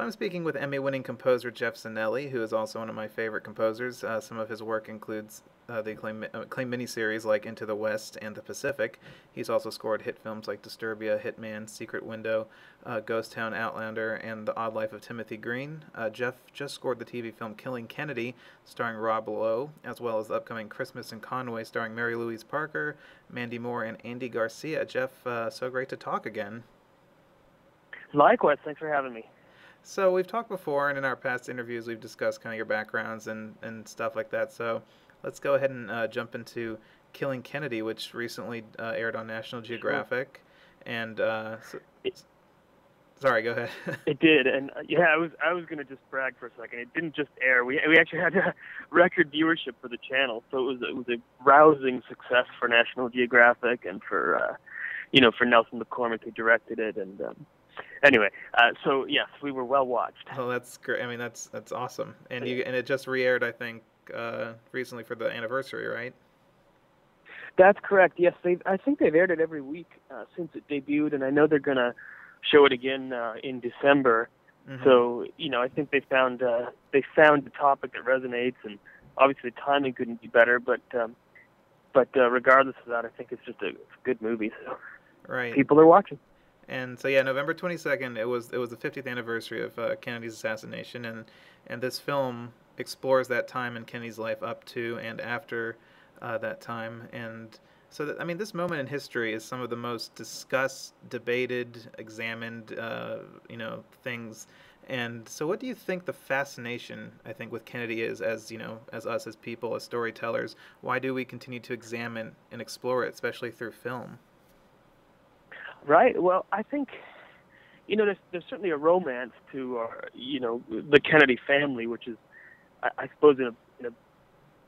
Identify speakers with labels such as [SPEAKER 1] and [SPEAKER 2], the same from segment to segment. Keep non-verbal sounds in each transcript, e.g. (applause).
[SPEAKER 1] So I'm speaking with Emmy-winning composer Jeff Zanelli, who is also one of my favorite composers. Uh, some of his work includes uh, the acclaimed, uh, acclaimed miniseries like Into the West and The Pacific. He's also scored hit films like Disturbia, Hitman, Secret Window, uh, Ghost Town, Outlander, and The Odd Life of Timothy Green. Uh, Jeff just scored the TV film Killing Kennedy, starring Rob Lowe, as well as the upcoming Christmas in Conway, starring Mary Louise Parker, Mandy Moore, and Andy Garcia. Jeff, uh, so great to talk again.
[SPEAKER 2] Likewise, thanks for having me.
[SPEAKER 1] So we've talked before, and in our past interviews, we've discussed kind of your backgrounds and, and stuff like that. So let's go ahead and uh, jump into Killing Kennedy, which recently uh, aired on National Geographic. And uh, so, sorry, go ahead. (laughs)
[SPEAKER 2] it did, and uh, yeah, I was I was gonna just brag for a second. It didn't just air. We we actually had a (laughs) record viewership for the channel, so it was it was a rousing success for National Geographic and for uh, you know for Nelson McCormick who directed it and. Um, anyway, uh, so yes, we were well watched.
[SPEAKER 1] Oh, that's great. I mean, that's that's awesome. And you and it just re-aired, I think, uh, recently for the anniversary, right?
[SPEAKER 2] That's correct. Yes, they. I think they've aired it every week uh, since it debuted, and I know they're gonna show it again uh, in December. Mm-hmm. So you know, I think they found uh, they found the topic that resonates, and obviously the timing couldn't be better. But um, but uh, regardless of that, I think it's just a, it's a good movie. So
[SPEAKER 1] right,
[SPEAKER 2] people are watching.
[SPEAKER 1] And so yeah, November 22nd, it was it was the 50th anniversary of uh, Kennedy's assassination, and and this film explores that time in Kennedy's life up to and after uh, that time, and so that, I mean, this moment in history is some of the most discussed, debated, examined, uh, you know, things. And so, what do you think the fascination I think with Kennedy is, as you know, as us as people, as storytellers? Why do we continue to examine and explore it, especially through film?
[SPEAKER 2] Right. Well, I think you know there's there's certainly a romance to our, you know the Kennedy family, which is I, I suppose in a in a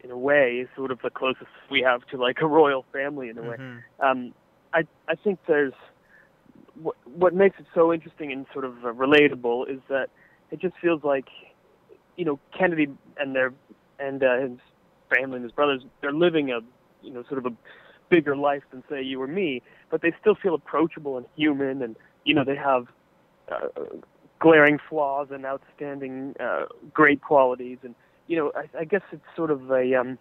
[SPEAKER 2] in a way sort of the closest we have to like a royal family in a way.
[SPEAKER 1] Mm-hmm.
[SPEAKER 2] Um, I I think there's what what makes it so interesting and sort of uh, relatable is that it just feels like you know Kennedy and their and uh, his family and his brothers they're living a you know sort of a bigger life than say you or me, but they still feel approachable and human, and you know they have uh, glaring flaws and outstanding uh, great qualities, and you know I, I guess it's sort of a um,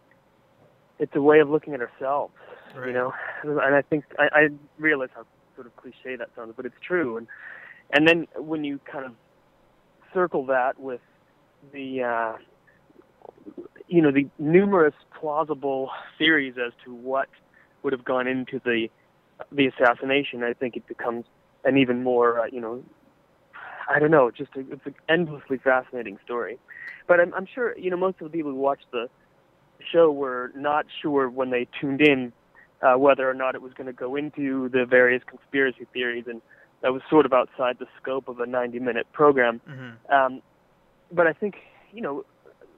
[SPEAKER 2] it's a way of looking at ourselves,
[SPEAKER 1] right.
[SPEAKER 2] you know, and I think I, I realize how sort of cliche that sounds, but it's true, and and then when you kind of circle that with the uh, you know the numerous plausible theories as to what would have gone into the the assassination, I think it becomes an even more, uh, you know, I don't know, just a, it's an endlessly fascinating story. But I'm, I'm sure, you know, most of the people who watched the show were not sure when they tuned in uh, whether or not it was going to go into the various conspiracy theories, and that was sort of outside the scope of a 90-minute program.
[SPEAKER 1] Mm-hmm.
[SPEAKER 2] Um, but I think, you know,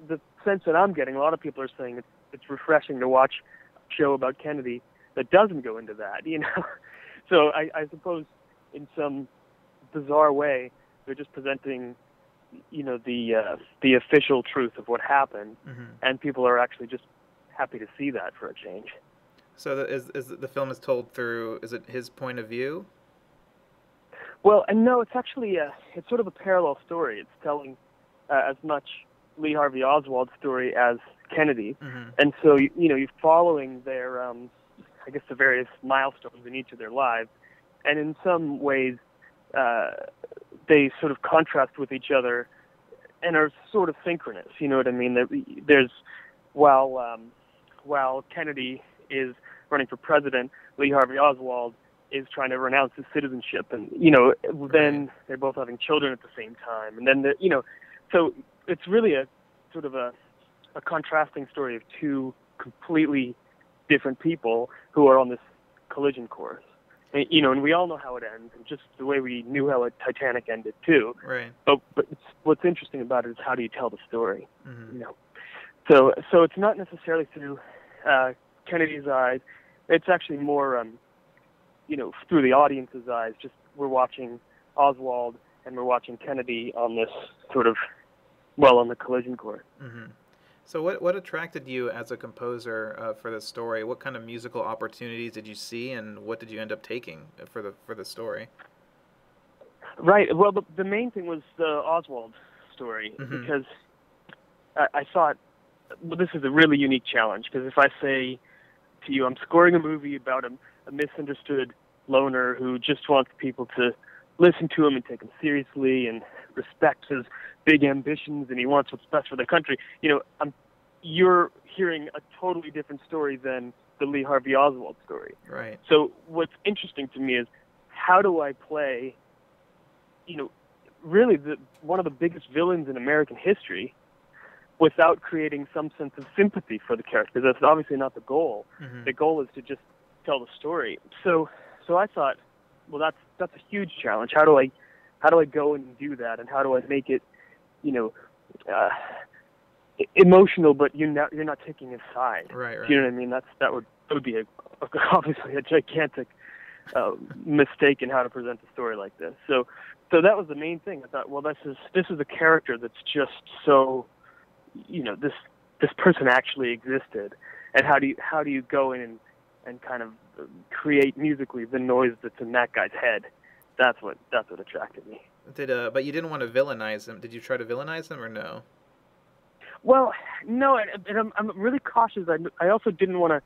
[SPEAKER 2] the sense that I'm getting, a lot of people are saying it's it's refreshing to watch a show about Kennedy that doesn't go into that, (laughs) you know. so I, I suppose in some bizarre way they're just presenting, you know, the uh, the official truth of what happened,
[SPEAKER 1] mm-hmm.
[SPEAKER 2] and people are actually just happy to see that for a change.
[SPEAKER 1] So the, is is the film is told through? Is it his point of view?
[SPEAKER 2] Well, and no, it's actually a, it's sort of a parallel story. It's telling uh, as much Lee Harvey Oswald's story as Kennedy,
[SPEAKER 1] mm-hmm.
[SPEAKER 2] and so you, you know you're following their um, I guess, the various milestones in each of their lives. And in some ways, uh, they sort of contrast with each other and are sort of synchronous. You know what I mean? There's while um, while Kennedy is running for president, Lee Harvey Oswald is trying to renounce his citizenship, and you know, then they're both having children at the same time, and then the, you know, so it's really a sort of a a contrasting story of two completely different people who are on this collision course. And, you know, and we all know how it ends, and just the way we knew how a Titanic ended too.
[SPEAKER 1] Right.
[SPEAKER 2] But but what's interesting about it is how do you tell the story?
[SPEAKER 1] Mm-hmm.
[SPEAKER 2] You know, so so it's not necessarily through uh, Kennedy's eyes. It's actually more, um, you know, through the audience's eyes. Just we're watching Oswald and we're watching Kennedy on this sort of, well, on the collision course.
[SPEAKER 1] Mm-hmm. So, what what attracted you as a composer uh, for the story? What kind of musical opportunities did you see, and what did you end up taking for the for the story?
[SPEAKER 2] Right. Well, the the main thing was the Oswald story
[SPEAKER 1] Mhm.
[SPEAKER 2] because I, I thought well, this is a really unique challenge because if I say to you, I'm scoring a movie about a, a misunderstood loner who just wants people to listen to him and take him seriously and respect his big ambitions and he wants what's best for the country. You know, I'm you're hearing a totally different story than the Lee Harvey Oswald story.
[SPEAKER 1] Right.
[SPEAKER 2] So what's interesting to me is how do I play, you know, really the one of the biggest villains in American history without creating some sense of sympathy for the character? That's obviously not the goal.
[SPEAKER 1] Mhm.
[SPEAKER 2] The goal is to just tell the story. So so I thought, well that's that's a huge challenge. How do I how do I go and do that and how do I make it, you know, uh, emotional but you're not you're not taking a side.
[SPEAKER 1] Right. Right.
[SPEAKER 2] Do you know what I mean? That's that would that would be a, (laughs) obviously a gigantic uh, mistake in how to present a story like this. So, so that was the main thing. I thought, well, this is this is a character that's just so, you know, this this person actually existed, and how do you how do you go in and and kind of create musically the noise that's in that guy's head? That's what that's what attracted me.
[SPEAKER 1] Did uh, but you didn't want to villainize them. Did you try to villainize them or no?
[SPEAKER 2] Well, no, and, and I'm I'm really cautious. I I also didn't want to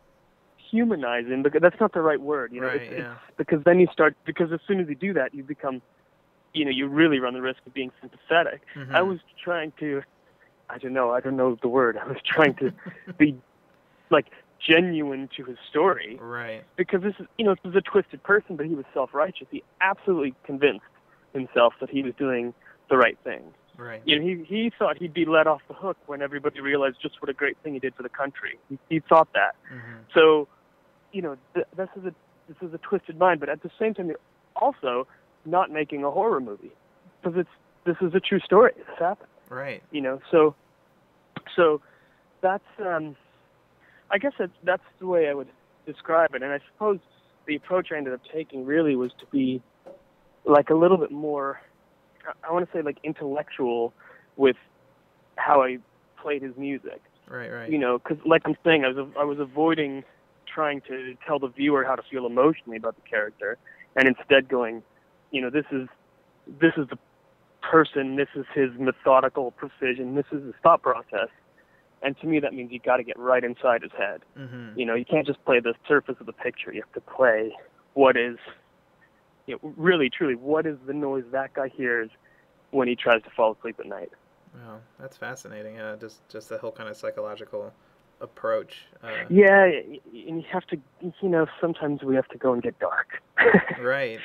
[SPEAKER 2] humanize him because that's not the right word. You know,
[SPEAKER 1] Right,
[SPEAKER 2] it's,
[SPEAKER 1] yeah.
[SPEAKER 2] it's because then you start because as soon as you do that, you become, you know, you really run the risk of being sympathetic.
[SPEAKER 1] Mhm.
[SPEAKER 2] I was trying to, I don't know, I don't know the word. I was trying to (laughs) be like genuine to his story
[SPEAKER 1] Right.
[SPEAKER 2] because this is you know this is a twisted person, but he was self-righteous. He absolutely convinced himself that he was doing the right thing.
[SPEAKER 1] Right.
[SPEAKER 2] You know, he he thought he'd be let off the hook when everybody realized just what a great thing he did for the country. He, he thought that.
[SPEAKER 1] Mhm.
[SPEAKER 2] So, you know, th- this is a this is a twisted mind, but at the same time, you're also not making a horror movie because it's this is a true story. This happened.
[SPEAKER 1] Right.
[SPEAKER 2] You know, so so that's um, I guess that's that's the way I would describe it. And I suppose the approach I ended up taking really was to be like a little bit more. I- want to say like intellectual with how I played his music
[SPEAKER 1] Right. Right.
[SPEAKER 2] you know, because like I'm saying, I was I was avoiding trying to tell the viewer how to feel emotionally about the character, and instead going, you know, this is this is the person, this is his methodical precision, this is his thought process, and to me that means you got to get right inside his head.
[SPEAKER 1] Mhm.
[SPEAKER 2] You know, you can't just play the surface of the picture. You have to play what is, you know, really truly what is the noise that guy hears when he tries to fall asleep at night.
[SPEAKER 1] Wow, that's fascinating. Yeah, just just the whole kind of psychological approach. Uh,
[SPEAKER 2] Yeah, and you have to, you know, sometimes we have to go and get dark. (laughs)
[SPEAKER 1] Right.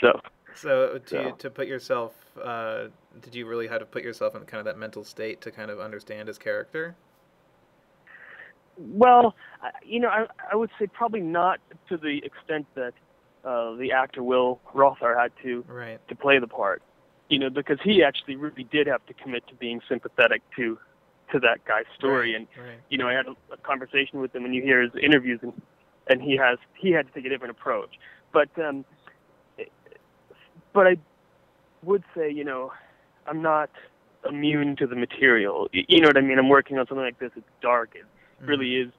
[SPEAKER 2] So,
[SPEAKER 1] So, to
[SPEAKER 2] So-
[SPEAKER 1] to put yourself, uh, did you really have to put yourself in kind of that mental state to kind of understand his character?
[SPEAKER 2] well, you know, I, I would say probably not to the extent that uh, the actor Will Rothhaar had to
[SPEAKER 1] Right.
[SPEAKER 2] to play the part. You know, because he actually really did have to commit to being sympathetic to to that guy's story.
[SPEAKER 1] Right,
[SPEAKER 2] And
[SPEAKER 1] right.
[SPEAKER 2] you know, I had a, a conversation with him, and you hear his interviews, and and he has he had to take a different approach. But um, but I would say, you know, I'm not immune to the material. You know what I mean? I'm working on something like this. It's dark. It
[SPEAKER 1] Mhm.
[SPEAKER 2] really is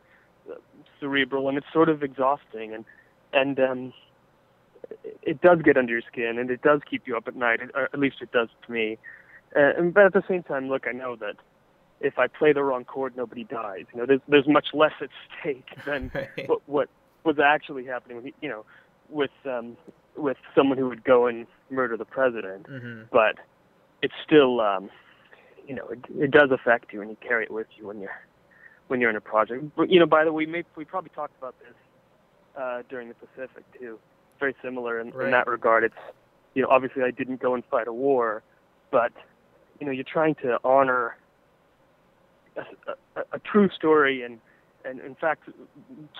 [SPEAKER 2] uh, cerebral, and it's sort of exhausting, and and um, it- does get under your skin, and it does keep you up at night. Or at least it does to me. Uh, and, but at the same time, look, I know that if I play the wrong chord, nobody dies. You know, there's there's much less at stake than (laughs)
[SPEAKER 1] Right.
[SPEAKER 2] what what was actually happening. With, you know, with um, with someone who would go and murder the president.
[SPEAKER 1] Mhm.
[SPEAKER 2] But it's still, um, you know, it, it does affect you, and you carry it with you when you're when you're in a project. But, you know, by the way, we may, we probably talked about this uh, during the Pacific too. Very similar in,
[SPEAKER 1] Right.
[SPEAKER 2] in that regard. It's you know, obviously I didn't go and fight a war, but you know, you're trying to honor a, a, a true story and and in fact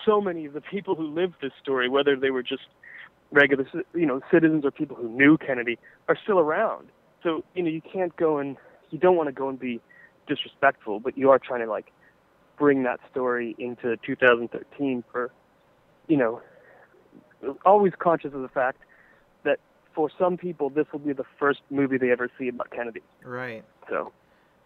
[SPEAKER 2] so many of the people who lived this story whether they were just regular you know citizens or people who knew Kennedy are still around so you know you can't go and you don't want to go and be disrespectful but you are trying to like bring that story into 2013 for you know always conscious of the fact that for some people this will be the first movie they ever see about Kennedy
[SPEAKER 1] Right.
[SPEAKER 2] so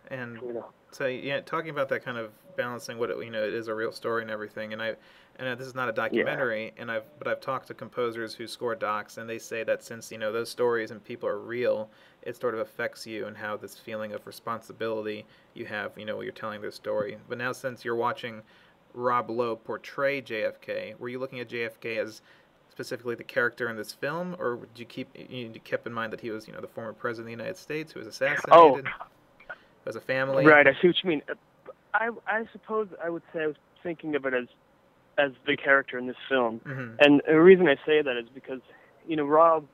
[SPEAKER 1] And
[SPEAKER 2] You know.
[SPEAKER 1] so yeah, talking about that kind of balancing what it, you know it is a real story and everything. And I, and this is not a documentary. And I've but I've talked to composers who score docs, and they say that since you know those stories and people are real, it sort of affects you and how this feeling of responsibility you have. You know, when you're telling this story. But now since you're watching Rob Lowe portray JFK, were you looking at JFK as specifically the character in this film, or did you keep you kept in mind that he was, you know, the former president of the United States who was assassinated?
[SPEAKER 2] Oh.
[SPEAKER 1] As a family,
[SPEAKER 2] Right, I see what you mean. I I suppose I would say I was thinking of it as as the character in this film,
[SPEAKER 1] hmm
[SPEAKER 2] and the reason I say that is because you know Rob.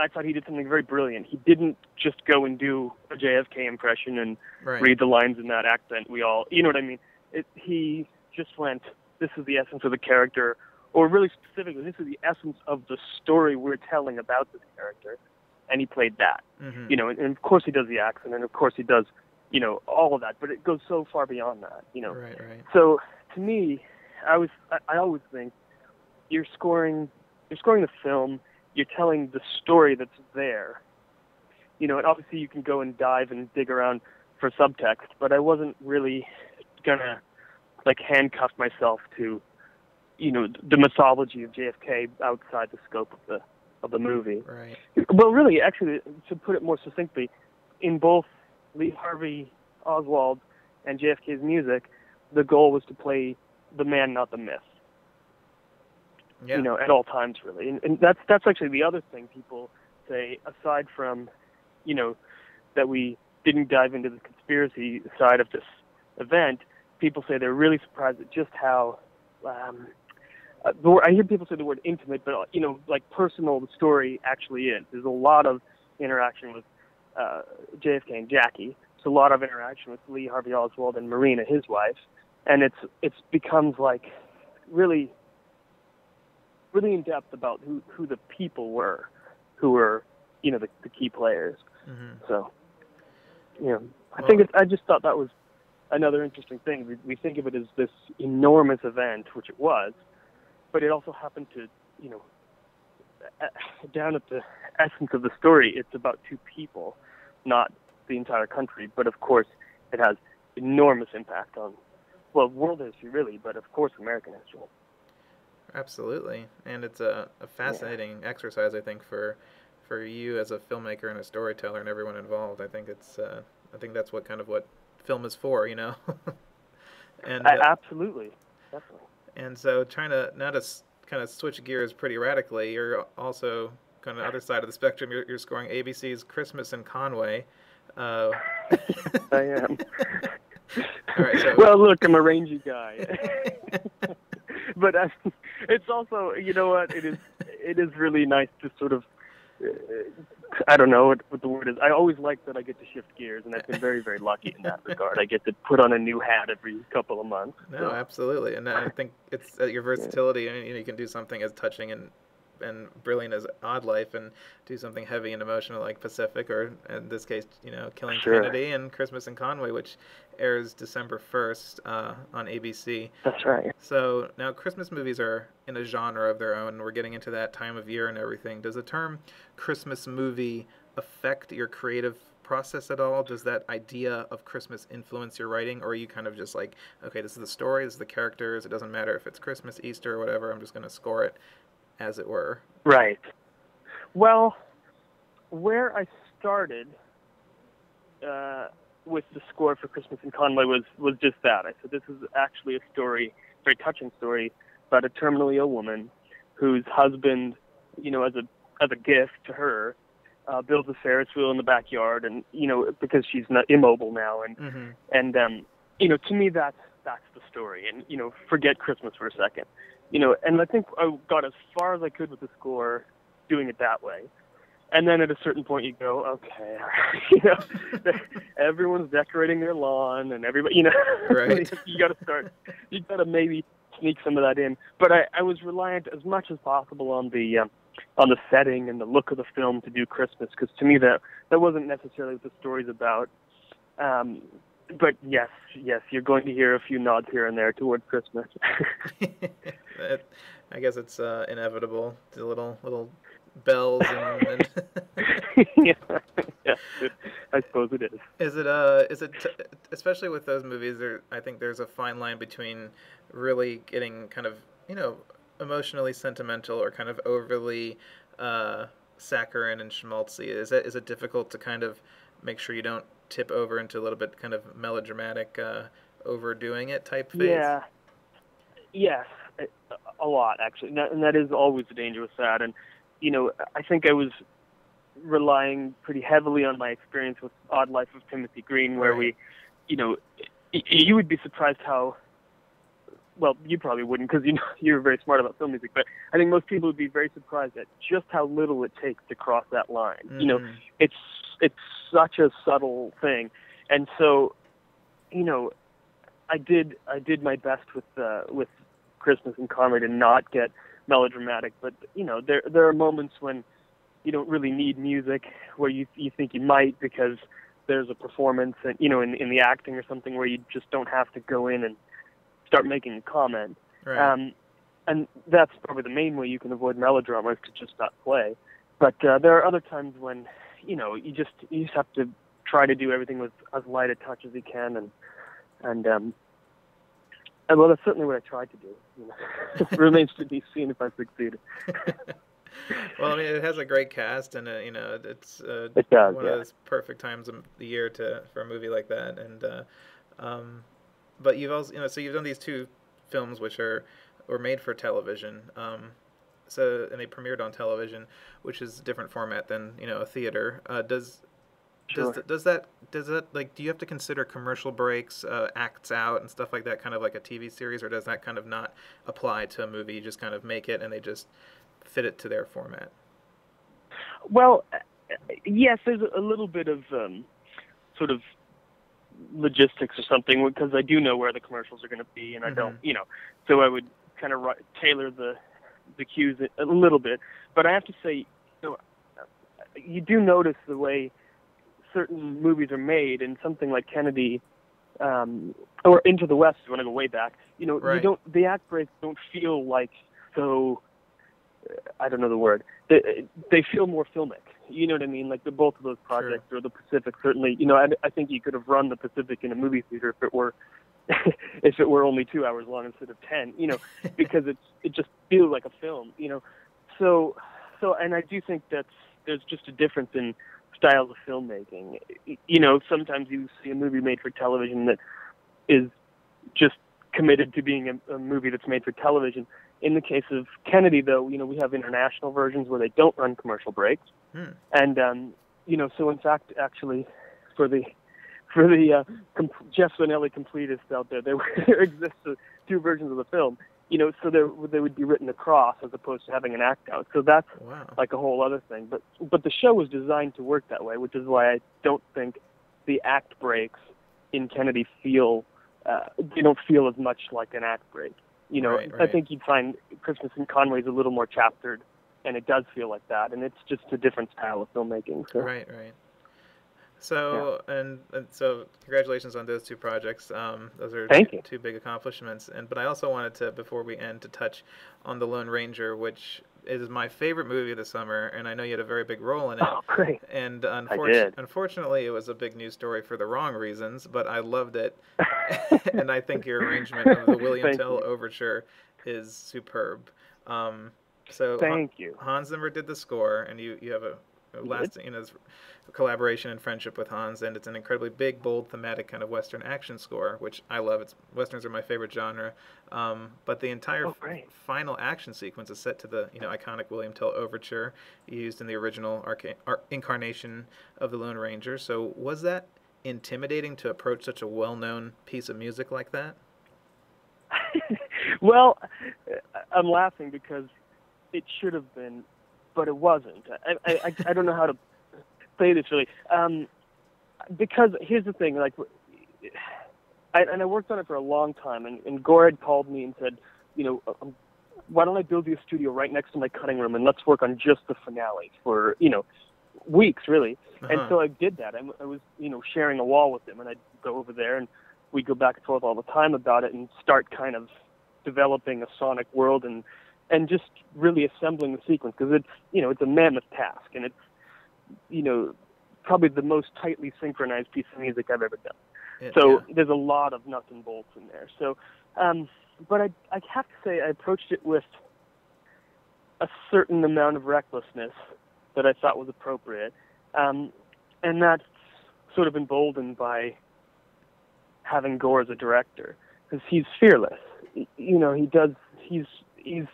[SPEAKER 2] I thought he did something very brilliant. He didn't just go and do a JFK impression and
[SPEAKER 1] Right.
[SPEAKER 2] read the lines in that accent. We all, you know what I mean. It, he just went. This is the essence of the character, or really specifically, this is the essence of the story we're telling about this character, and he played that
[SPEAKER 1] hmm
[SPEAKER 2] you know, and, and of course he does the accent, and of course he does, you know, all of that. But it goes so far beyond that, you know.
[SPEAKER 1] Right. Right.
[SPEAKER 2] So to me, I was, I, I always think you're scoring, you're scoring the film, you're telling the story that's there, you know, and obviously you can go and dive and dig around for subtext, but I wasn't really gonna like handcuff myself to, you know, the mythology of JFK outside the scope of the of the movie.
[SPEAKER 1] Right.
[SPEAKER 2] Well, really, actually, to put it more succinctly, in both Lee Harvey Oswald and JFK's music, the goal was to play the man, not the myth.
[SPEAKER 1] Yeah.
[SPEAKER 2] You know, at all times, really, and, and that's that's actually the other thing people say. Aside from, you know, that we didn't dive into the conspiracy side of this event, people say they're really surprised at just how. Um, uh, the word, I hear people say the word intimate, but you know, like personal, the story actually is. There's a lot of interaction with uh, JFK and Jackie. There's a lot of interaction with Lee Harvey Oswald and Marina, his wife, and it's it's becomes like really, really in depth about who who the people were, who were you know the, the key players.
[SPEAKER 1] hmm
[SPEAKER 2] So, you know, I
[SPEAKER 1] Well-
[SPEAKER 2] think it's, I just thought that was another interesting thing. We, we think of it as this enormous event, which it was, but it also happened to, you know, down at the essence of the story, it's about two people, not the entire country. But of course, it has enormous impact on, well, world history really, but of course, American history.
[SPEAKER 1] Absolutely, and it's a, a fascinating exercise. I think for for you as a filmmaker and a storyteller and everyone involved. I think it's uh, I think that's what kind of what film is for, you know. (laughs) and
[SPEAKER 2] I,
[SPEAKER 1] uh,
[SPEAKER 2] absolutely, definitely.
[SPEAKER 1] And so trying to now to s- kind of switch gears pretty radically. You're also kind of the other side of the spectrum. You're, you're scoring ABC's Christmas in Conway. Uh,
[SPEAKER 2] I am. (laughs)
[SPEAKER 1] All right, so-
[SPEAKER 2] well, look, I'm a rangy guy. (laughs) but uh, it's also, you know what? It is. It is really nice to sort of. Uh, I don't know what, what the word is. I always like that I get to shift gears, and I've been very, very lucky in that regard. I get to put on a new hat every couple of months.
[SPEAKER 1] No,
[SPEAKER 2] so.
[SPEAKER 1] absolutely, and I think it's uh, your versatility. I mean, you, know, you can do something as touching and and brilliant as Odd Life, and do something heavy and emotional like Pacific, or in this case, you know, Killing
[SPEAKER 2] Sure.
[SPEAKER 1] Kennedy and Christmas in Conway, which airs December first uh, on ABC.
[SPEAKER 2] That's right.
[SPEAKER 1] So now Christmas movies are in a genre of their own. We're getting into that time of year and everything. Does the term Christmas movie affect your creative process at all? Does that idea of Christmas influence your writing, or are you kind of just like, okay, this is the story, this is the characters. It doesn't matter if it's Christmas, Easter, or whatever. I'm just going to score it, as it were.
[SPEAKER 2] Right. Well, where I started uh, with the score for Christmas in Conway was was just that. I said this is actually a story, very touching story about a terminally ill woman whose husband, you know, as a as a gift to her, uh, builds a Ferris wheel in the backyard, and you know because she's not immobile now, and
[SPEAKER 1] Mm-hmm.
[SPEAKER 2] and um, you know, to me, that's that's the story. And you know, forget Christmas for a second. You know, and I think I got as far as I could with the score, doing it that way. And then at a certain point, you go, okay, (laughs) you know, everyone's decorating their lawn, and everybody, you know, (laughs)
[SPEAKER 1] Right.
[SPEAKER 2] you got to start, you got to maybe sneak some of that in. But I, I was reliant as much as possible on the um, on the setting and the look of the film to do Christmas, because to me that that wasn't necessarily what the story's about. Um, but yes, yes, you're going to hear a few nods here and there toward Christmas. (laughs)
[SPEAKER 1] I guess it's uh, inevitable. The little little bells and, (laughs) and (laughs)
[SPEAKER 2] yeah, yeah, I suppose it is.
[SPEAKER 1] Is it uh is it t- especially with those movies there I think there's a fine line between really getting kind of, you know, emotionally sentimental or kind of overly uh saccharine and schmaltzy. Is it is it difficult to kind of make sure you don't tip over into a little bit kind of melodramatic uh overdoing it type phase?
[SPEAKER 2] Yeah. Yes, a lot actually. And that is always the danger with that and you know, I think I was relying pretty heavily on my experience with Odd Life of Timothy Green, where we, you know, you would be surprised how. Well, you probably wouldn't because you know (laughs) you're very smart about film music, but I think most people would be very surprised at just how little it takes to cross that line. Mm-hmm. You know, mm-hmm. it's it's such a subtle thing, and so, you know, I did I did my best with uh, with Christmas and Conway to not get melodramatic, but you know, there there are moments when you don't really need music where you you think you might because there's a performance and you know in in the acting or something where you just don't have to go in and start making a comment.
[SPEAKER 1] Right.
[SPEAKER 2] Um, and that's probably the main way you can avoid melodrama is to just not play. But uh, there are other times when you know you just you just have to try to do everything with as light a touch as you can and and um and well that's certainly what I tried to do. You know, it remains to be seen if I succeed. (laughs)
[SPEAKER 1] well, I mean, it has a great cast, and uh, you know, it's uh,
[SPEAKER 2] it does,
[SPEAKER 1] one
[SPEAKER 2] yeah.
[SPEAKER 1] of those perfect times of the year to for a movie like that. And uh, um, but you've also, you know, so you've done these two films which are were made for television. Um, so and they premiered on television, which is a different format than you know a theater. Uh, does
[SPEAKER 2] Sure.
[SPEAKER 1] Does, does that does that like do you have to consider commercial breaks, uh, acts out, and stuff like that, kind of like a TV series, or does that kind of not apply to a movie? You just kind of make it, and they just fit it to their format.
[SPEAKER 2] Well, yes, there's a little bit of um, sort of logistics or something because I do know where the commercials are going to be, and I mm-hmm. don't, you know, so I would kind of tailor the the cues a little bit. But I have to say, you know, you do notice the way certain movies are made, and something like Kennedy um, or Into the West, want to go way back, you know,
[SPEAKER 1] right.
[SPEAKER 2] you don't the act breaks don't feel like so. I don't know the word. They, they feel more filmic. You know what I mean? Like the both of those projects,
[SPEAKER 1] sure.
[SPEAKER 2] or the Pacific. Certainly, you know, I, I think you could have run the Pacific in a movie theater if it were (laughs) if it were only two hours long instead of ten. You know, (laughs) because it's it just feels like a film. You know, so so and I do think that's there's just a difference in styles of filmmaking. You know, sometimes you see a movie made for television that is just committed to being a, a movie that's made for television. In the case of Kennedy, though, you know, we have international versions where they don't run commercial breaks,
[SPEAKER 1] hmm.
[SPEAKER 2] and um, you know, so in fact, actually, for the for the uh, com- Jeff Zanelli completists out there, there, there (laughs) exists two versions of the film you know, so they they would be written across as opposed to having an act out. So that's
[SPEAKER 1] wow.
[SPEAKER 2] like a whole other thing. But but the show was designed to work that way, which is why I don't think the act breaks in Kennedy feel uh, they don't feel as much like an act break. You know,
[SPEAKER 1] right, right.
[SPEAKER 2] I think you'd find Christmas in Conway's a little more chaptered, and it does feel like that, and it's just a different style of filmmaking. So.
[SPEAKER 1] Right, right. So yeah. and, and, so congratulations on those two projects. Um, those are two, two, big accomplishments. And but I also wanted to before we end to touch on the Lone Ranger, which is my favorite movie of the summer, and I know you had a very big role in it.
[SPEAKER 2] Oh, great!
[SPEAKER 1] And unfortunately, unfortunately, it was a big news story for the wrong reasons, but I loved it, (laughs) and I think your arrangement of the William Tell
[SPEAKER 2] you.
[SPEAKER 1] overture is superb. Um, so
[SPEAKER 2] thank you.
[SPEAKER 1] Hans Zimmer did the score, and you you have a lasting you know collaboration and friendship with Hans, and it's an incredibly big, bold, thematic kind of Western action score, which I love. It's Westerns are my favorite genre, um, but the entire
[SPEAKER 2] oh,
[SPEAKER 1] final action sequence is set to the you know iconic William Tell overture used in the original arca- ar- incarnation of the Lone Ranger. So was that intimidating to approach such a well-known piece of music like that? (laughs)
[SPEAKER 2] well, I'm laughing because it should have been, but it wasn't. I I, I don't know how to say this really. Um, because here's the thing, like, I, and I worked on it for a long time, and, and Gore had called me and said, you know, um, why don't I build you a studio right next to my cutting room, and let's work on just the finale for, you know, weeks really.
[SPEAKER 1] Uh-huh.
[SPEAKER 2] And so I did that. I, I was, you know, sharing a wall with him, and I'd go over there, and we'd go back and forth all the time about it, and start kind of developing a sonic world and and just really assembling the sequence because it's you know it's a mammoth task and it's you know probably the most tightly synchronized piece of music I've ever done.
[SPEAKER 1] It-
[SPEAKER 2] So
[SPEAKER 1] yeah.
[SPEAKER 2] there's a lot of nuts and bolts in there. So, um, but I I have to say I approached it with a certain amount of recklessness that I thought was appropriate, um, and that's sort of emboldened by having Gore as a director because he's fearless. You know, he does. He's he's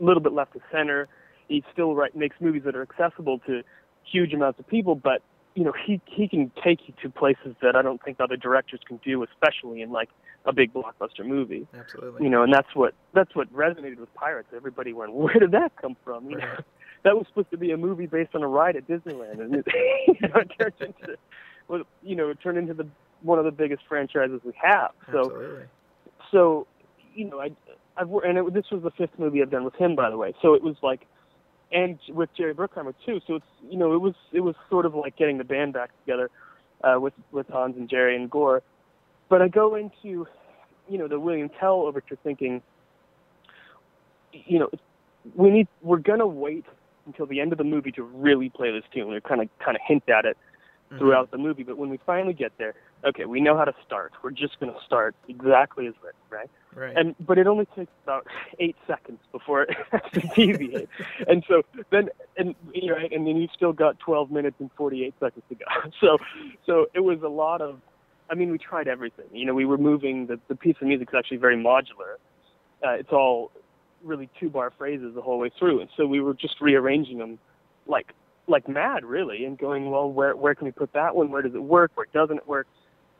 [SPEAKER 2] a little bit left of center. He still right, makes movies that are accessible to huge amounts of people, but you know, he he can take you to places that I don't think other directors can do, especially in like a big blockbuster movie.
[SPEAKER 1] Absolutely.
[SPEAKER 2] You know, and that's what that's what resonated with Pirates. Everybody went, "Where did that come from?" You know, (laughs) that was supposed to be a movie based on a ride at Disneyland, and it, (laughs) you know, it turned into, well, you know, it turned into the one of the biggest franchises we have. So,
[SPEAKER 1] Absolutely.
[SPEAKER 2] so, you know, I, I've and it, this was the fifth movie I've done with him, by the way. So it was like, and with Jerry Bruckheimer too. So it's you know, it was it was sort of like getting the band back together uh, with with Hans and Jerry and Gore. But I go into, you know, the William Tell overture thinking, you know, we need we're gonna wait until the end of the movie to really play this tune. We kind of kind of hint at it
[SPEAKER 1] Mhm.
[SPEAKER 2] throughout the movie, but when we finally get there, okay, we know how to start. We're just going to start exactly as written, right?
[SPEAKER 1] Right.
[SPEAKER 2] And but it only takes about eight seconds before it (laughs) has to deviate, (laughs) and so then and you know, right, and then you've still got 12 minutes and 48 seconds to go. (laughs) So so it was a lot of. I mean, we tried everything. You know, we were moving. The the piece of music is actually very modular. Uh, it's all really two bar phrases the whole way through, and so we were just rearranging them like like mad, really, and going, well, where where can we put that one? Where does it work? Where doesn't it work?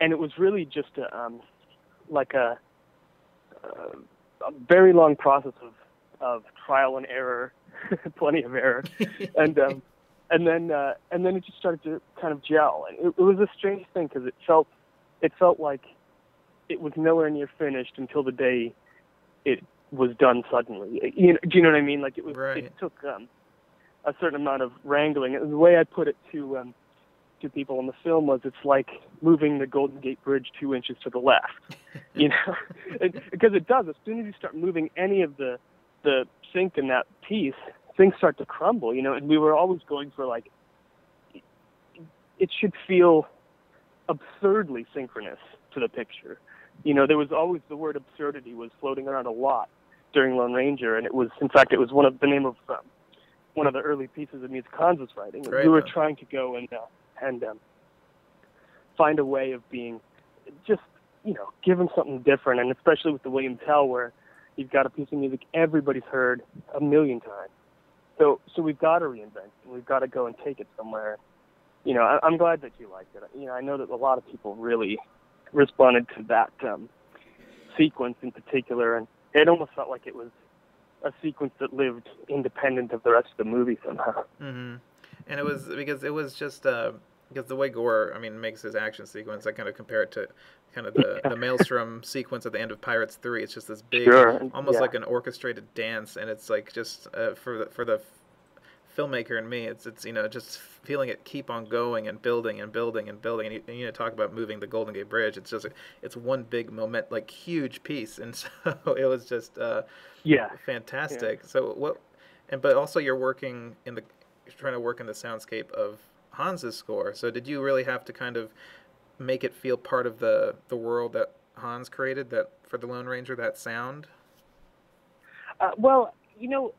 [SPEAKER 2] And it was really just a, um, like a, uh, a very long process of of trial and error, (laughs) plenty of error, (laughs) and um, and then uh, and then it just started to kind of gel, and it, it was a strange thing because it felt it felt like it was nowhere near finished until the day it was done suddenly. You know, do you know what I mean? Like it was
[SPEAKER 1] Right.
[SPEAKER 2] it took um, a certain amount of wrangling. And the way I put it to um, to people in the film was, it's like moving the Golden Gate Bridge two inches to the left. (laughs) you know, (laughs) and, because it does. As soon as you start moving any of the the sync in that piece, things start to crumble. You know, and we were always going for like it should feel absurdly synchronous to the picture. You know, there was always the word absurdity was floating around a lot during Lone Ranger, and it was, in fact, it was one of the name of um, one of the early pieces of music Hans was writing.
[SPEAKER 1] Great,
[SPEAKER 2] we were
[SPEAKER 1] though.
[SPEAKER 2] trying to go and uh, and um, find a way of being just, you know, give them something different, and especially with the William Tell, where you've got a piece of music everybody's heard a million times. So, so we've got to reinvent, and we've got to go and take it somewhere. You know, I, I'm glad that you liked it. You know, I know that a lot of people really responded to that um, sequence in particular, and it almost felt like it was a sequence that lived independent of the rest of the movie somehow.
[SPEAKER 1] hmm And it was because it was just uh, because the way Gore, I mean, makes his action sequence. I kind of compare it to kind of the, the Maelstrom (laughs) sequence at the end of Pirates Three. It's just this big,
[SPEAKER 2] Sure,
[SPEAKER 1] almost
[SPEAKER 2] yeah.
[SPEAKER 1] like an orchestrated dance, and it's like just uh, for the, for the filmmaker and me, it's it's you know just feeling it keep on going and building and building and building. And you, and, you know, talk about moving the Golden Gate Bridge. It's just it's one big moment, like huge piece, and (laughs) so it was just. Uh,
[SPEAKER 2] Yeah,
[SPEAKER 1] fantastic. So what? And but also you're working in the you're trying to work in the soundscape of Hans's score. So did you really have to kind of make it feel part of the the world that Hans created that for the Lone Ranger that sound?
[SPEAKER 2] Uh, well, you know,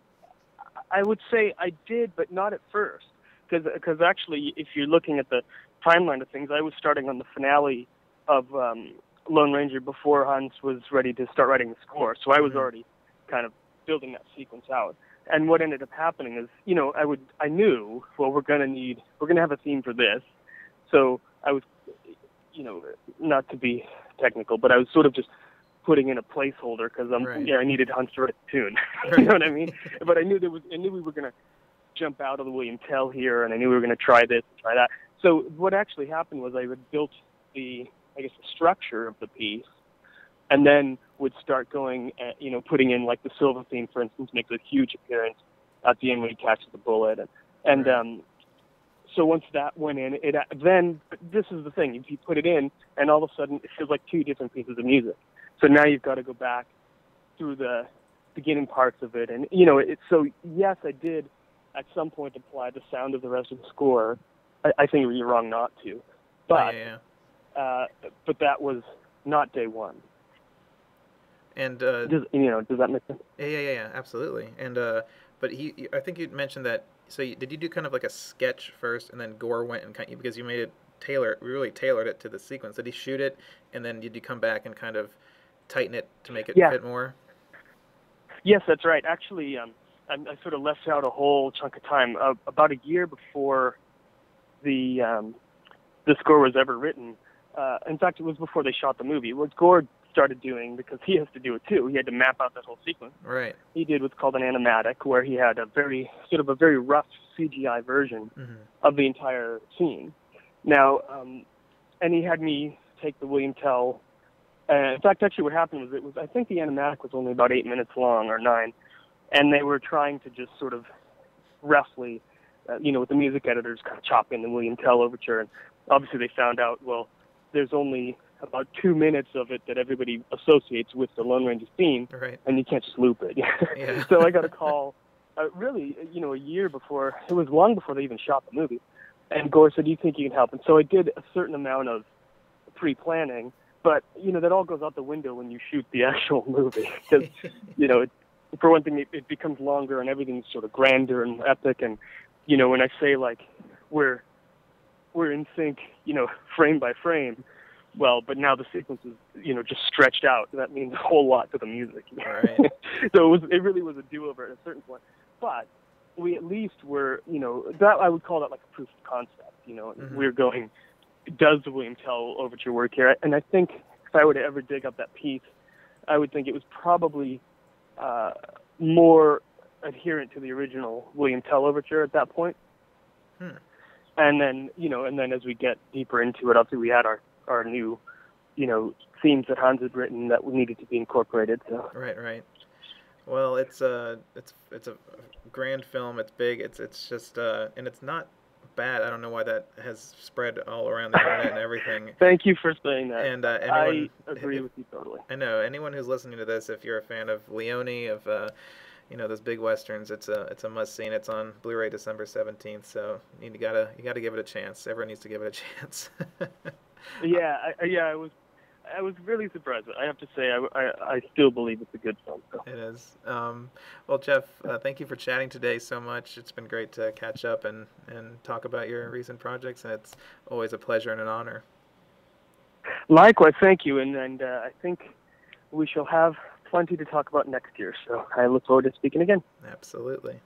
[SPEAKER 2] I would say I did, but not at first, because actually, if you're looking at the timeline of things, I was starting on the finale of um, Lone Ranger before Hans was ready to start writing the score, so I was
[SPEAKER 1] Mhm.
[SPEAKER 2] already kind of building that sequence out. And what ended up happening is, you know, I would I knew well we're gonna need we're gonna have a theme for this, so I was, you know, not to be technical, but I was sort of just putting in a placeholder because I'm
[SPEAKER 1] Right.
[SPEAKER 2] yeah I needed Hans to write the tune. (laughs)
[SPEAKER 1] Right.
[SPEAKER 2] you know what I mean? But I knew there was I knew we were gonna jump out of the William Tell here, and I knew we were gonna try this and try that. So what actually happened was I had built the I guess the structure of the piece, and then would start going, at, you know, putting in like the silver theme, for instance, makes a huge appearance at the end when he catches the bullet, and and
[SPEAKER 1] Right.
[SPEAKER 2] um, so once that went in, it then this is the thing: you, you put it in, and all of a sudden it feels like two different pieces of music. So now you've got to go back through the beginning parts of it, and you know, it, so yes, I did at some point apply the sound of the rest of the score. I, I think you're wrong not to, but
[SPEAKER 1] oh, yeah,
[SPEAKER 2] yeah. Uh, but that was not day one.
[SPEAKER 1] And uh,
[SPEAKER 2] does, you know, does that make sense?
[SPEAKER 1] Yeah, yeah, yeah, absolutely. And uh, but he, I think you mentioned that. So you, did you do kind of like a sketch first, and then Gore went and kind of, because you made it tailor, we really tailored it to the sequence. Did he shoot it, and then did you come back and kind of tighten it to make it
[SPEAKER 2] yeah.
[SPEAKER 1] fit more?
[SPEAKER 2] Yes, that's right. Actually, um, I, I sort of left out a whole chunk of time. Uh, about a year before the um, the score was ever written. Uh, in fact, it was before they shot the movie. What Gore started doing because he has to do it too. He had to map out that whole sequence.
[SPEAKER 1] Right.
[SPEAKER 2] He did what's called an animatic, where he had a very sort of a very rough CGI version
[SPEAKER 1] mm-hmm.
[SPEAKER 2] of the entire scene. Now, um, and he had me take the William Tell. Uh, in fact, actually, what happened was it was I think the animatic was only about eight minutes long or nine, and they were trying to just sort of roughly, uh, you know, with the music editors kind of chop in the William Tell overture, and obviously they found out well, there's only about two minutes of it that everybody associates with the Lone Ranger theme,
[SPEAKER 1] right.
[SPEAKER 2] and you can't just loop it. (laughs)
[SPEAKER 1] yeah.
[SPEAKER 2] so I got a call, uh, really, you know, a year before. It was long before they even shot the movie, and Gore said, "Do you think you can help?" And so I did a certain amount of pre-planning, but you know that all goes out the window when you shoot the (laughs) actual movie because you know, it, for one thing, it, it becomes longer and everything's sort of grander and epic, and you know, when I say like we're we're in sync, you know, frame by frame well, but now the sequence is, you know, just stretched out. That means a whole lot to the music.
[SPEAKER 1] Right. (laughs)
[SPEAKER 2] so it was, it really was a do-over at a certain point. But we at least were, you know, that I would call that like a proof of concept. You know,
[SPEAKER 1] mm-hmm.
[SPEAKER 2] we're going, does the William Tell overture work here? And I think if I were to ever dig up that piece, I would think it was probably uh, more adherent to the original William Tell overture at that point.
[SPEAKER 1] Hmm.
[SPEAKER 2] And then, you know, and then as we get deeper into it, obviously we had our our new, you know, themes that Hans had written that needed to be incorporated. So.
[SPEAKER 1] Right, right. Well, it's a it's it's a grand film. It's big. It's it's just uh, and it's not bad. I don't know why that has spread all around the internet and everything. (laughs)
[SPEAKER 2] Thank you for saying that.
[SPEAKER 1] And uh, anyone,
[SPEAKER 2] I agree with you totally.
[SPEAKER 1] I know anyone who's listening to this, if you're a fan of Leone, of uh, you know those big westerns, it's a it's a must see. It's on Blu-ray December seventeenth, so you gotta you gotta give it a chance. Everyone needs to give it a (laughs) chance.
[SPEAKER 2] yeah, I, yeah, I was, I was really surprised. I have to say, I, I, I still believe it's a good film. So.
[SPEAKER 1] It is. Um, well, Jeff, uh, thank you for chatting today so much. It's been great to catch up and, and talk about your recent projects, and it's always a pleasure and an honor.
[SPEAKER 2] Likewise, thank you, and and uh, I think we shall have plenty to talk about next year. So I look forward to speaking again.
[SPEAKER 1] Absolutely.